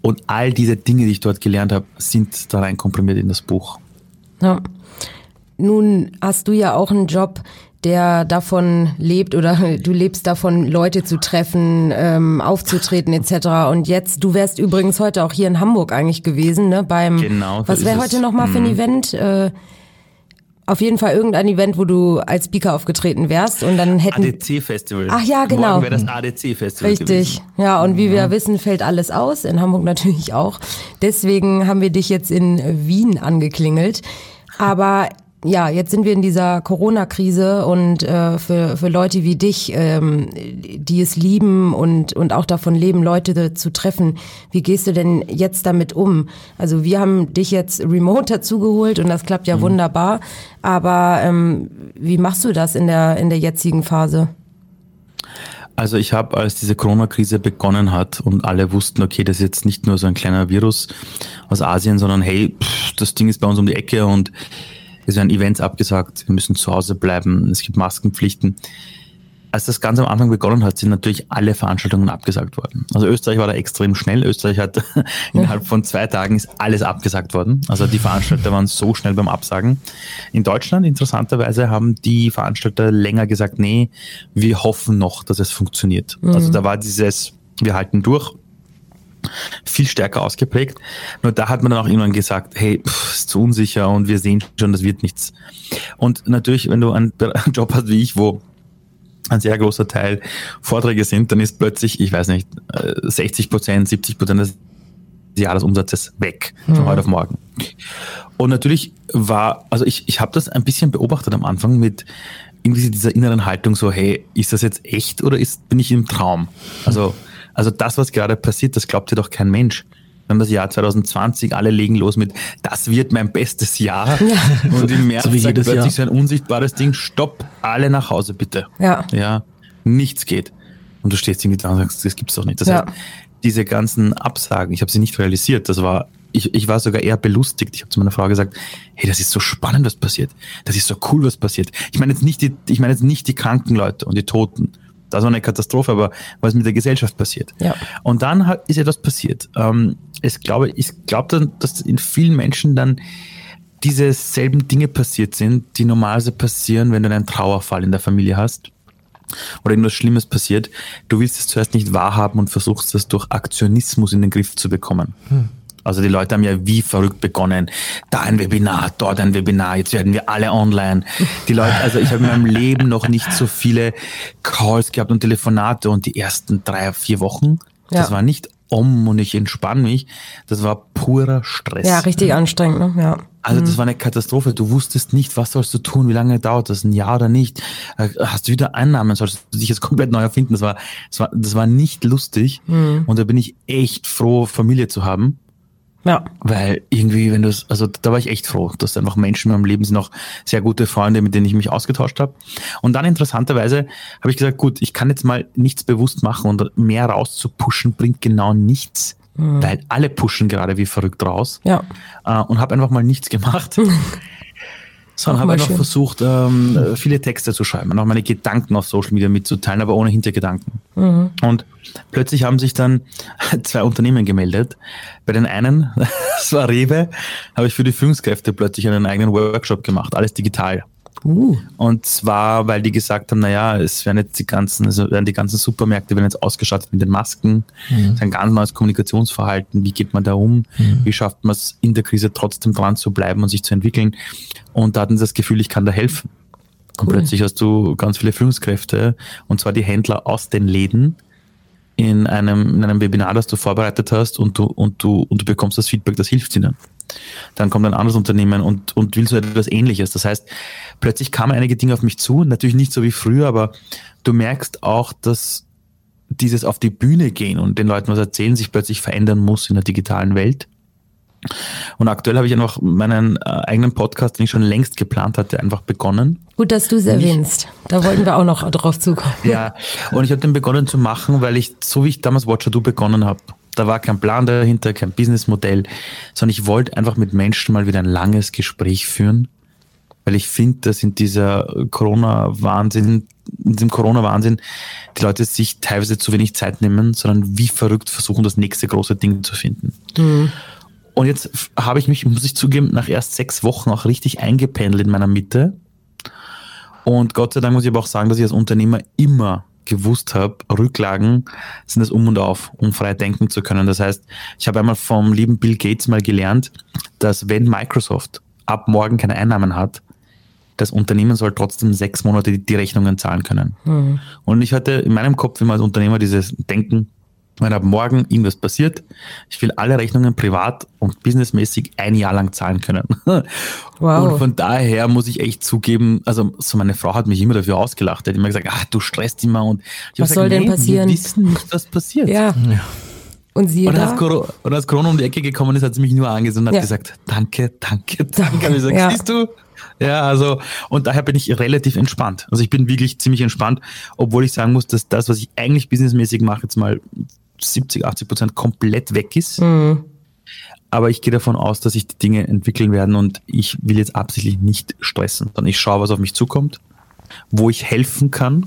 Und all diese Dinge, die ich dort gelernt habe, sind da rein komprimiert in das Buch. Ja. Nun hast du ja auch einen Job, der davon lebt oder du lebst davon, Leute zu treffen, ähm, aufzutreten etc. Und jetzt, du wärst übrigens heute auch hier in Hamburg eigentlich gewesen, ne? Beim genau, so was wäre heute nochmal für ein mhm. Event? Äh, auf jeden Fall irgendein Event, wo du als Speaker aufgetreten wärst und dann hätten ADC Festival. Ach ja, genau. Morgen wäre das ADC Festival. Richtig. Gewesen. Ja, und wie wir wissen, fällt alles aus in Hamburg natürlich auch. Deswegen haben wir dich jetzt in Wien angeklingelt. Aber ja, jetzt sind wir in dieser Corona-Krise und äh, für, für Leute wie dich, ähm, die es lieben und, und auch davon leben, Leute zu treffen, wie gehst du denn jetzt damit um? Also wir haben dich jetzt remote dazugeholt und das klappt ja mhm. wunderbar, aber ähm, wie machst du das in der, in der jetzigen Phase? Also ich habe, als diese Corona-Krise begonnen hat und alle wussten, okay, das ist jetzt nicht nur so ein kleiner Virus aus Asien, sondern hey, pff, das Ding ist bei uns um die Ecke und es werden Events abgesagt, wir müssen zu Hause bleiben, es gibt Maskenpflichten. Als das ganz am Anfang begonnen hat, sind natürlich alle Veranstaltungen abgesagt worden. Also Österreich war da extrem schnell. Österreich hat innerhalb von zwei Tagen ist alles abgesagt worden. Also die Veranstalter waren so schnell beim Absagen. In Deutschland, interessanterweise, haben die Veranstalter länger gesagt, nee, wir hoffen noch, dass es funktioniert. Mhm. Also da war dieses, wir halten durch, viel stärker ausgeprägt. Nur da hat man dann auch irgendwann gesagt, hey, pff, ist zu unsicher und wir sehen schon, das wird nichts. Und natürlich, wenn du einen Job hast wie ich, wo ein sehr großer Teil Vorträge sind, dann ist plötzlich, ich weiß nicht, 60 äh, Prozent, 70 Prozent des Jahresumsatzes weg von mhm. heute auf morgen. Und natürlich war, also ich, ich habe das ein bisschen beobachtet am Anfang mit irgendwie dieser inneren Haltung so, hey, ist das jetzt echt oder ist, bin ich im Traum? Also also das, was gerade passiert, das glaubt ja doch kein Mensch. Wir haben das Jahr 2020, alle legen los mit, das wird mein bestes Jahr. Ja. Und im März so sagt plötzlich Jahr. so ein unsichtbares Ding, stopp, alle nach Hause bitte. Ja. Ja, nichts geht. Und du stehst irgendwie da und sagst, das gibt's doch nicht. Das ja. heißt, diese ganzen Absagen, ich habe sie nicht realisiert. Das war, ich, ich war sogar eher belustigt. Ich habe zu meiner Frau gesagt, hey, das ist so spannend, was passiert. Das ist so cool, was passiert. Ich meine jetzt nicht die, ich meine jetzt nicht die kranken Leute und die Toten das war eine Katastrophe, aber was mit der Gesellschaft passiert. Ja. Und dann hat, ist etwas passiert. Ähm, ich glaube, ich glaube, dass in vielen Menschen dann diese selben Dinge passiert sind, die normalerweise passieren, wenn du einen Trauerfall in der Familie hast oder irgendwas Schlimmes passiert. Du willst es zuerst nicht wahrhaben und versuchst es durch Aktionismus in den Griff zu bekommen. Hm. Also die Leute haben ja wie verrückt begonnen. Da ein Webinar, dort ein Webinar, jetzt werden wir alle online. Die Leute, also ich habe in meinem Leben noch nicht so viele Calls gehabt und Telefonate und die ersten drei, vier Wochen, ja. das war nicht um und ich entspanne mich, das war purer Stress. Ja, richtig anstrengend, ne? Ja. Also das mhm. war eine Katastrophe. Du wusstest nicht, was sollst du tun, wie lange dauert das, ein Jahr oder nicht. Äh, hast du wieder Einnahmen, sollst du dich jetzt komplett neu erfinden. Das war, das war, das war nicht lustig. Mhm. Und da bin ich echt froh, Familie zu haben. Ja. Weil irgendwie, wenn du es, also da war ich echt froh, dass einfach Menschen in meinem Leben sind auch sehr gute Freunde, mit denen ich mich ausgetauscht habe. Und dann interessanterweise habe ich gesagt, gut, ich kann jetzt mal nichts bewusst machen und mehr rauszupushen bringt genau nichts. Mhm. Weil alle pushen gerade wie verrückt raus. Ja. Äh, und habe einfach mal nichts gemacht. sondern habe einfach schön. versucht, ähm, viele Texte zu schreiben und auch meine Gedanken auf Social Media mitzuteilen, aber ohne Hintergedanken. Mhm. Und plötzlich haben sich dann zwei Unternehmen gemeldet. Bei den einen, das war Rewe, habe ich für die Führungskräfte plötzlich einen eigenen Workshop gemacht, alles digital. Uh. Und zwar, weil die gesagt haben, naja, es werden jetzt die ganzen, also werden die ganzen Supermärkte werden jetzt ausgestattet mit den Masken. Mhm. Das ist ein ganz neues Kommunikationsverhalten. Wie geht man da um? Mhm. Wie schafft man es in der Krise trotzdem dran zu bleiben und sich zu entwickeln? Und da hatten sie das Gefühl, ich kann da helfen. Cool. Und plötzlich hast du ganz viele Führungskräfte, und zwar die Händler aus den Läden, in einem, in einem Webinar, das du vorbereitet hast und du, und du, und du bekommst das Feedback, das hilft ihnen. Dann kommt ein anderes Unternehmen und, und will so etwas ähnliches. Das heißt, plötzlich kamen einige Dinge auf mich zu, natürlich nicht so wie früher, aber du merkst auch, dass dieses auf die Bühne gehen und den Leuten was erzählen sich plötzlich verändern muss in der digitalen Welt. Und aktuell habe ich einfach meinen äh, eigenen Podcast, den ich schon längst geplant hatte, einfach begonnen. Gut, dass du es erwähnst. Da wollten wir auch noch drauf zukommen. Ja, und ich habe den begonnen zu machen, weil ich, so wie ich damals Watcher Do begonnen habe, da war kein Plan dahinter, kein Businessmodell, sondern ich wollte einfach mit Menschen mal wieder ein langes Gespräch führen weil ich finde, dass in dieser Corona-Wahnsinn, in diesem Corona-Wahnsinn, die Leute sich teilweise zu wenig Zeit nehmen, sondern wie verrückt versuchen, das nächste große Ding zu finden. Mhm. Und jetzt habe ich mich, muss ich zugeben, nach erst sechs Wochen auch richtig eingependelt in meiner Mitte. Und Gott sei Dank muss ich aber auch sagen, dass ich als Unternehmer immer gewusst habe, Rücklagen sind das Um und Auf, um frei denken zu können. Das heißt, ich habe einmal vom lieben Bill Gates mal gelernt, dass wenn Microsoft ab morgen keine Einnahmen hat, das Unternehmen soll trotzdem sechs Monate die, Rechnungen zahlen können. Mhm. Und ich hatte in meinem Kopf immer als Unternehmer dieses Denken, wenn ab morgen irgendwas passiert, ich will alle Rechnungen privat und businessmäßig ein Jahr lang zahlen können. Wow. Und von daher muss ich echt zugeben, also so meine Frau hat mich immer dafür ausgelacht, die hat immer gesagt, ach, du stresst immer und ich was soll gesagt, denn passieren? Wir wissen nicht, was passiert. Ja. ja. Und sie und, als Corona, und als Corona um die Ecke gekommen ist, hat sie mich nur angesehen und ja. hat gesagt, danke, danke, danke. ich gesagt, ja. siehst du? Ja, also, und daher bin ich relativ entspannt. Also ich bin wirklich ziemlich entspannt, obwohl ich sagen muss, dass das, was ich eigentlich businessmäßig mache, jetzt mal 70, 80 Prozent komplett weg ist. Mhm. Aber ich gehe davon aus, dass sich die Dinge entwickeln werden und ich will jetzt absichtlich nicht stressen, sondern ich schaue, was auf mich zukommt, wo ich helfen kann.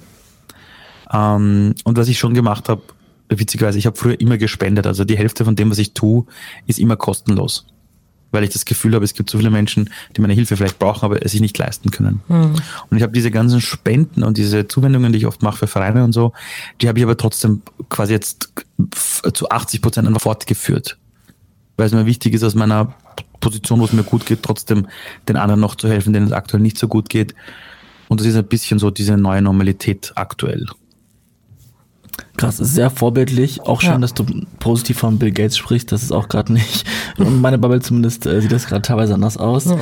Ähm, und was ich schon gemacht habe, witzigerweise, ich habe früher immer gespendet. Also die Hälfte von dem, was ich tue, ist immer kostenlos weil ich das Gefühl habe, es gibt so viele Menschen, die meine Hilfe vielleicht brauchen, aber es sich nicht leisten können. Mhm. Und ich habe diese ganzen Spenden und diese Zuwendungen, die ich oft mache für Vereine und so, die habe ich aber trotzdem quasi jetzt zu 80 Prozent einfach fortgeführt. Weil es mir wichtig ist, aus meiner Position, wo es mir gut geht, trotzdem den anderen noch zu helfen, denen es aktuell nicht so gut geht. Und das ist ein bisschen so diese neue Normalität aktuell. Krass, sehr vorbildlich. Auch schön, ja. dass du positiv von Bill Gates sprichst. Das ist auch gerade nicht. Und meine Bubble zumindest äh, sieht das gerade teilweise anders aus. Ja.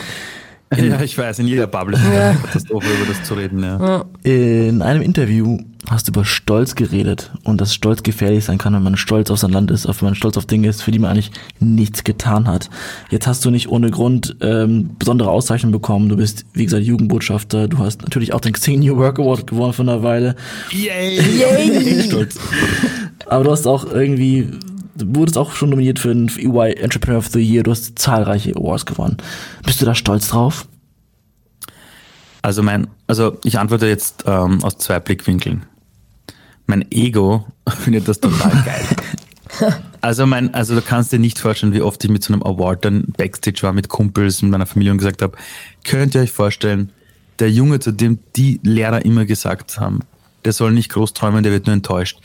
Ja, ich weiß, in jeder Bubble ist es ja. eine Katastrophe, über das zu reden. Ja. In einem Interview hast du über Stolz geredet und dass Stolz gefährlich sein kann, wenn man stolz auf sein Land ist, wenn man stolz auf Dinge ist, für die man eigentlich nichts getan hat. Jetzt hast du nicht ohne Grund ähm, besondere Auszeichnungen bekommen. Du bist, wie gesagt, Jugendbotschafter. Du hast natürlich auch den Xing New Work Award gewonnen von einer Weile. Yay! Yay! stolz. Aber du hast auch irgendwie wurdest auch schon nominiert für den EY Entrepreneur of the Year. Du hast zahlreiche Awards gewonnen. Bist du da stolz drauf? Also mein, also ich antworte jetzt ähm, aus zwei Blickwinkeln. Mein Ego findet das total geil. Also mein, also du kannst dir nicht vorstellen, wie oft ich mit so einem Award dann Backstage war mit Kumpels und meiner Familie und gesagt habe, könnt ihr euch vorstellen, der Junge, zu dem die Lehrer immer gesagt haben, der soll nicht groß träumen, der wird nur enttäuscht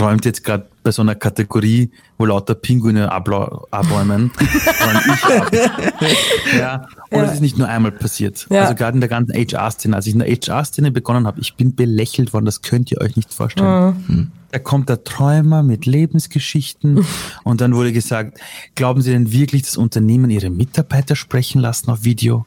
räumt jetzt gerade bei so einer Kategorie, wo lauter Pinguine abräumen, ab. ja, und es ist nicht nur einmal passiert. Ja. Also gerade in der ganzen HR-Szene, als ich in der HR-Szene begonnen habe, ich bin belächelt worden, das könnt ihr euch nicht vorstellen. Mhm. Da kommt der Träumer mit Lebensgeschichten und dann wurde gesagt, glauben Sie denn wirklich, dass Unternehmen ihre Mitarbeiter sprechen lassen auf Video?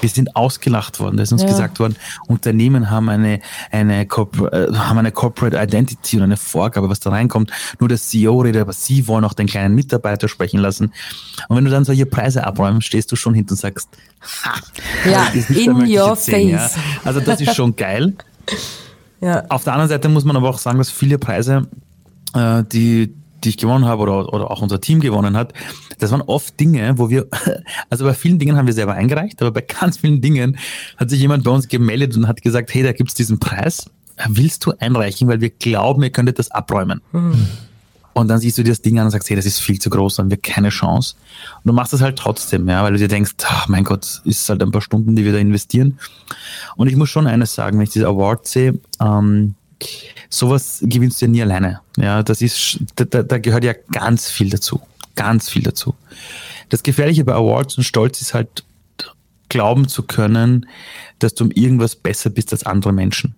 Wir sind ausgelacht worden. Da ist uns ja. gesagt worden, Unternehmen haben eine, eine, äh, haben eine Corporate Identity und eine Vorgabe, was da reinkommt. Nur der CEO redet, aber sie wollen auch den kleinen Mitarbeiter sprechen lassen. Und wenn du dann solche Preise abräumst, stehst du schon hinten und sagst, ha, ja, in your face. Sehen, ja. Also das ist schon geil. ja. Auf der anderen Seite muss man aber auch sagen, dass viele Preise, äh, die, die ich gewonnen habe oder, oder auch unser Team gewonnen hat, das waren oft Dinge, wo wir, also bei vielen Dingen haben wir selber eingereicht, aber bei ganz vielen Dingen hat sich jemand bei uns gemeldet und hat gesagt, hey, da gibt's diesen Preis, willst du einreichen, weil wir glauben, ihr könntet das abräumen. Mhm. Und dann siehst du dir das Ding an und sagst, hey, das ist viel zu groß, dann haben wir keine Chance. Und du machst das halt trotzdem, ja, weil du dir denkst, ach, mein Gott, ist halt ein paar Stunden, die wir da investieren. Und ich muss schon eines sagen, wenn ich diese Award sehe, ähm, sowas gewinnst du ja nie alleine. Ja, das ist, da, da gehört ja ganz viel dazu ganz viel dazu. Das Gefährliche bei Awards und Stolz ist halt, glauben zu können, dass du um irgendwas besser bist als andere Menschen.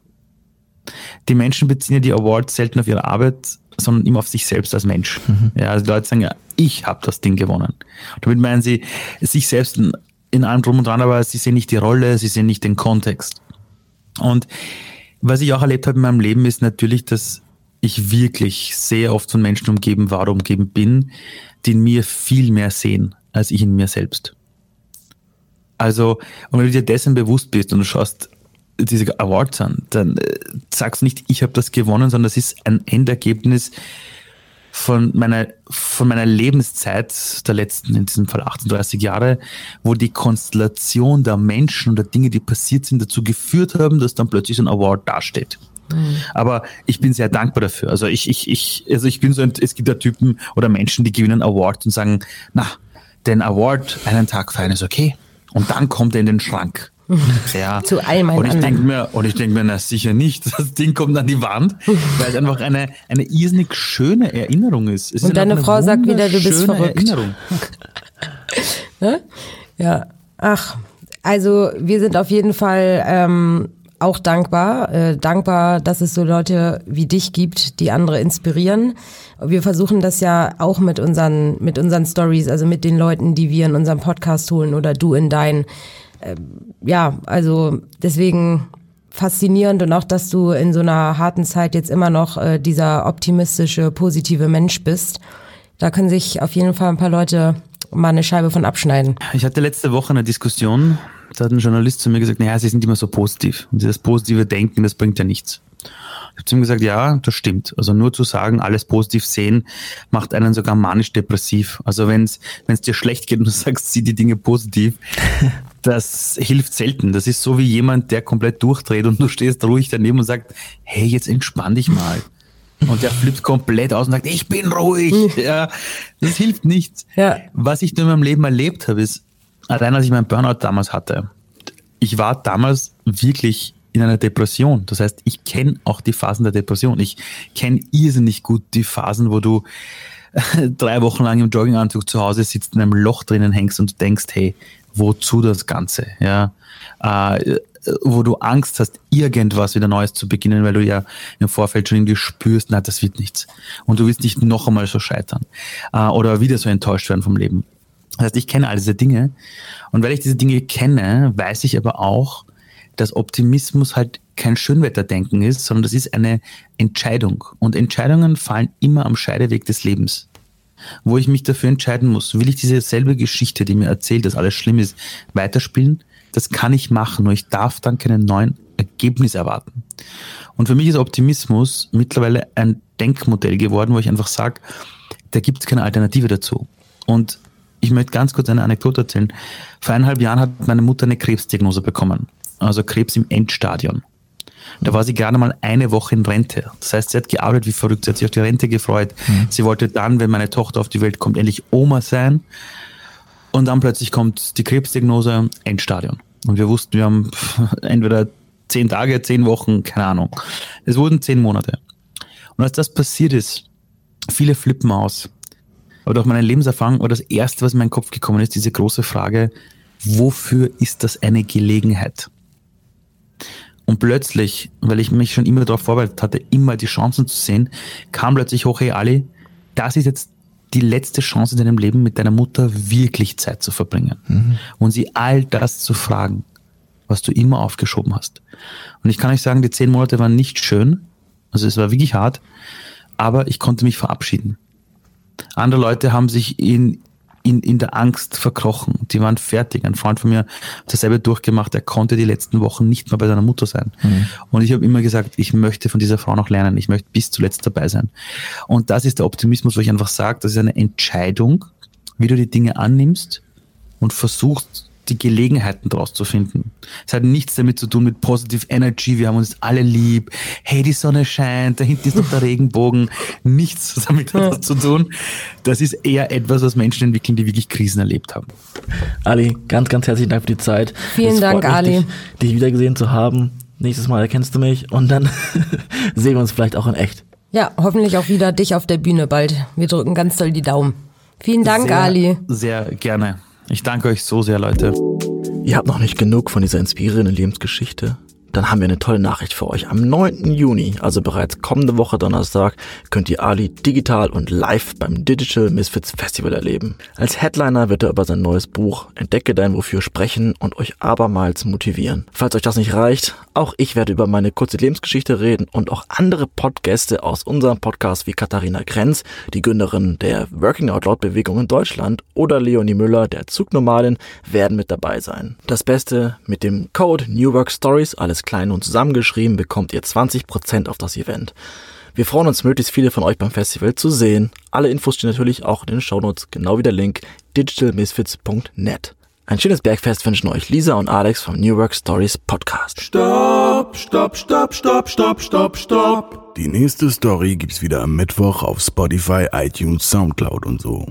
Die Menschen beziehen ja die Awards selten auf ihre Arbeit, sondern immer auf sich selbst als Mensch. Mhm. Ja, also die Leute sagen ja, ich habe das Ding gewonnen. damit meinen sie sich selbst in, in allem drum und dran, aber sie sehen nicht die Rolle, sie sehen nicht den Kontext. Und was ich auch erlebt habe in meinem Leben ist natürlich, dass ich wirklich sehr oft von Menschen umgeben war, umgeben bin, die in mir viel mehr sehen, als ich in mir selbst. Also, und wenn du dir dessen bewusst bist und du schaust diese Awards an, dann äh, sagst du nicht, ich habe das gewonnen, sondern das ist ein Endergebnis von meiner, von meiner Lebenszeit der letzten, in diesem Fall 38 Jahre, wo die Konstellation der Menschen oder Dinge, die passiert sind, dazu geführt haben, dass dann plötzlich so ein Award dasteht. Mhm. Aber ich bin sehr dankbar dafür. Also ich, ich, ich, also ich bin so ein, es gibt ja Typen oder Menschen, die gewinnen Award und sagen, na, den Award einen Tag feiern ist okay. Und dann kommt er in den Schrank. Ja. Zu all meinen und ich denke mir, und ich denke mir, na sicher nicht. Das Ding kommt an die Wand, weil es einfach eine, eine irrsinnig schöne Erinnerung ist. Es und ist deine Frau sagt wieder, du bist verrückt. Erinnerung. ne? Ja. Ach, also wir sind auf jeden Fall ähm, auch dankbar. Äh, dankbar, dass es so Leute wie dich gibt, die andere inspirieren. Wir versuchen das ja auch mit unseren, mit unseren Stories, also mit den Leuten, die wir in unserem Podcast holen oder du in deinen. Äh, ja, also deswegen faszinierend und auch, dass du in so einer harten Zeit jetzt immer noch äh, dieser optimistische, positive Mensch bist. Da können sich auf jeden Fall ein paar Leute mal eine Scheibe von abschneiden. Ich hatte letzte Woche eine Diskussion da hat ein Journalist zu mir gesagt, naja, sie sind immer so positiv. Und dieses positive Denken, das bringt ja nichts. Ich habe zu ihm gesagt, ja, das stimmt. Also nur zu sagen, alles positiv sehen, macht einen sogar manisch-depressiv. Also wenn es dir schlecht geht und du sagst, sieh die Dinge positiv, das hilft selten. Das ist so wie jemand, der komplett durchdreht und du stehst ruhig daneben und sagst, hey, jetzt entspann dich mal. Und der flippt komplett aus und sagt, ich bin ruhig. Ja, das hilft nichts. Ja. Was ich nur in meinem Leben erlebt habe, ist, allein als ich meinen Burnout damals hatte, ich war damals wirklich in einer Depression. Das heißt, ich kenne auch die Phasen der Depression. Ich kenne irrsinnig gut die Phasen, wo du drei Wochen lang im Jogginganzug zu Hause sitzt, in einem Loch drinnen hängst und denkst, hey, wozu das Ganze? Ja, äh, wo du Angst hast, irgendwas wieder Neues zu beginnen, weil du ja im Vorfeld schon irgendwie spürst, na, das wird nichts. Und du willst nicht noch einmal so scheitern äh, oder wieder so enttäuscht werden vom Leben. Das heißt, ich kenne all diese Dinge. Und weil ich diese Dinge kenne, weiß ich aber auch, dass Optimismus halt kein Schönwetterdenken ist, sondern das ist eine Entscheidung. Und Entscheidungen fallen immer am Scheideweg des Lebens. Wo ich mich dafür entscheiden muss, will ich diese selbe Geschichte, die mir erzählt, dass alles schlimm ist, weiterspielen? Das kann ich machen, nur ich darf dann keinen neuen Ergebnis erwarten. Und für mich ist Optimismus mittlerweile ein Denkmodell geworden, wo ich einfach sage, da gibt es keine Alternative dazu. Und ich möchte ganz kurz eine Anekdote erzählen. Vor eineinhalb Jahren hat meine Mutter eine Krebsdiagnose bekommen. Also Krebs im Endstadion. Da war sie gerade mal eine Woche in Rente. Das heißt, sie hat gearbeitet wie verrückt, sie hat sich auf die Rente gefreut. Mhm. Sie wollte dann, wenn meine Tochter auf die Welt kommt, endlich Oma sein. Und dann plötzlich kommt die Krebsdiagnose, Endstadion. Und wir wussten, wir haben entweder zehn Tage, zehn Wochen, keine Ahnung. Es wurden zehn Monate. Und als das passiert ist, viele flippen aus. Aber durch meine Lebenserfahrung war das Erste, was in meinen Kopf gekommen ist, diese große Frage, wofür ist das eine Gelegenheit? Und plötzlich, weil ich mich schon immer darauf vorbereitet hatte, immer die Chancen zu sehen, kam plötzlich hoch, hey Ali, das ist jetzt die letzte Chance in deinem Leben, mit deiner Mutter wirklich Zeit zu verbringen. Mhm. Und sie all das zu fragen, was du immer aufgeschoben hast. Und ich kann euch sagen, die zehn Monate waren nicht schön. Also es war wirklich hart. Aber ich konnte mich verabschieden. Andere Leute haben sich in, in, in der Angst verkrochen. Die waren fertig. Ein Freund von mir hat dasselbe durchgemacht. Er konnte die letzten Wochen nicht mehr bei seiner Mutter sein. Mhm. Und ich habe immer gesagt, ich möchte von dieser Frau noch lernen. Ich möchte bis zuletzt dabei sein. Und das ist der Optimismus, wo ich einfach sage, das ist eine Entscheidung, wie du die Dinge annimmst und versuchst, die Gelegenheiten daraus zu finden. Es hat nichts damit zu tun mit Positive Energy, wir haben uns alle lieb, hey, die Sonne scheint, da hinten ist noch der Regenbogen. Nichts damit hat das zu tun. Das ist eher etwas, was Menschen entwickeln, die wirklich Krisen erlebt haben. Ali, ganz, ganz herzlichen Dank für die Zeit. Vielen es Dank, mich, Ali. Dich, dich wiedergesehen zu haben. Nächstes Mal erkennst du mich und dann sehen wir uns vielleicht auch in echt. Ja, hoffentlich auch wieder dich auf der Bühne bald. Wir drücken ganz doll die Daumen. Vielen Dank, sehr, Ali. Sehr gerne. Ich danke euch so sehr, Leute. Ihr habt noch nicht genug von dieser inspirierenden Lebensgeschichte? dann haben wir eine tolle Nachricht für euch. Am 9. Juni, also bereits kommende Woche Donnerstag, könnt ihr Ali digital und live beim Digital Misfits Festival erleben. Als Headliner wird er über sein neues Buch Entdecke dein Wofür sprechen und euch abermals motivieren. Falls euch das nicht reicht, auch ich werde über meine kurze Lebensgeschichte reden und auch andere Podgäste aus unserem Podcast wie Katharina Grenz, die Gründerin der Working Out Loud Bewegung in Deutschland oder Leonie Müller, der Zugnomalin, werden mit dabei sein. Das Beste mit dem Code New Work Stories, alles klein und zusammengeschrieben, bekommt ihr 20% auf das Event. Wir freuen uns, möglichst viele von euch beim Festival zu sehen. Alle Infos stehen natürlich auch in den Shownotes, genau wie der Link digitalmisfits.net. Ein schönes Bergfest wünschen euch Lisa und Alex vom New Work Stories Podcast. Stopp, stopp, stopp, stopp, stopp, stopp, stopp. Die nächste Story gibt's wieder am Mittwoch auf Spotify, iTunes, Soundcloud und so.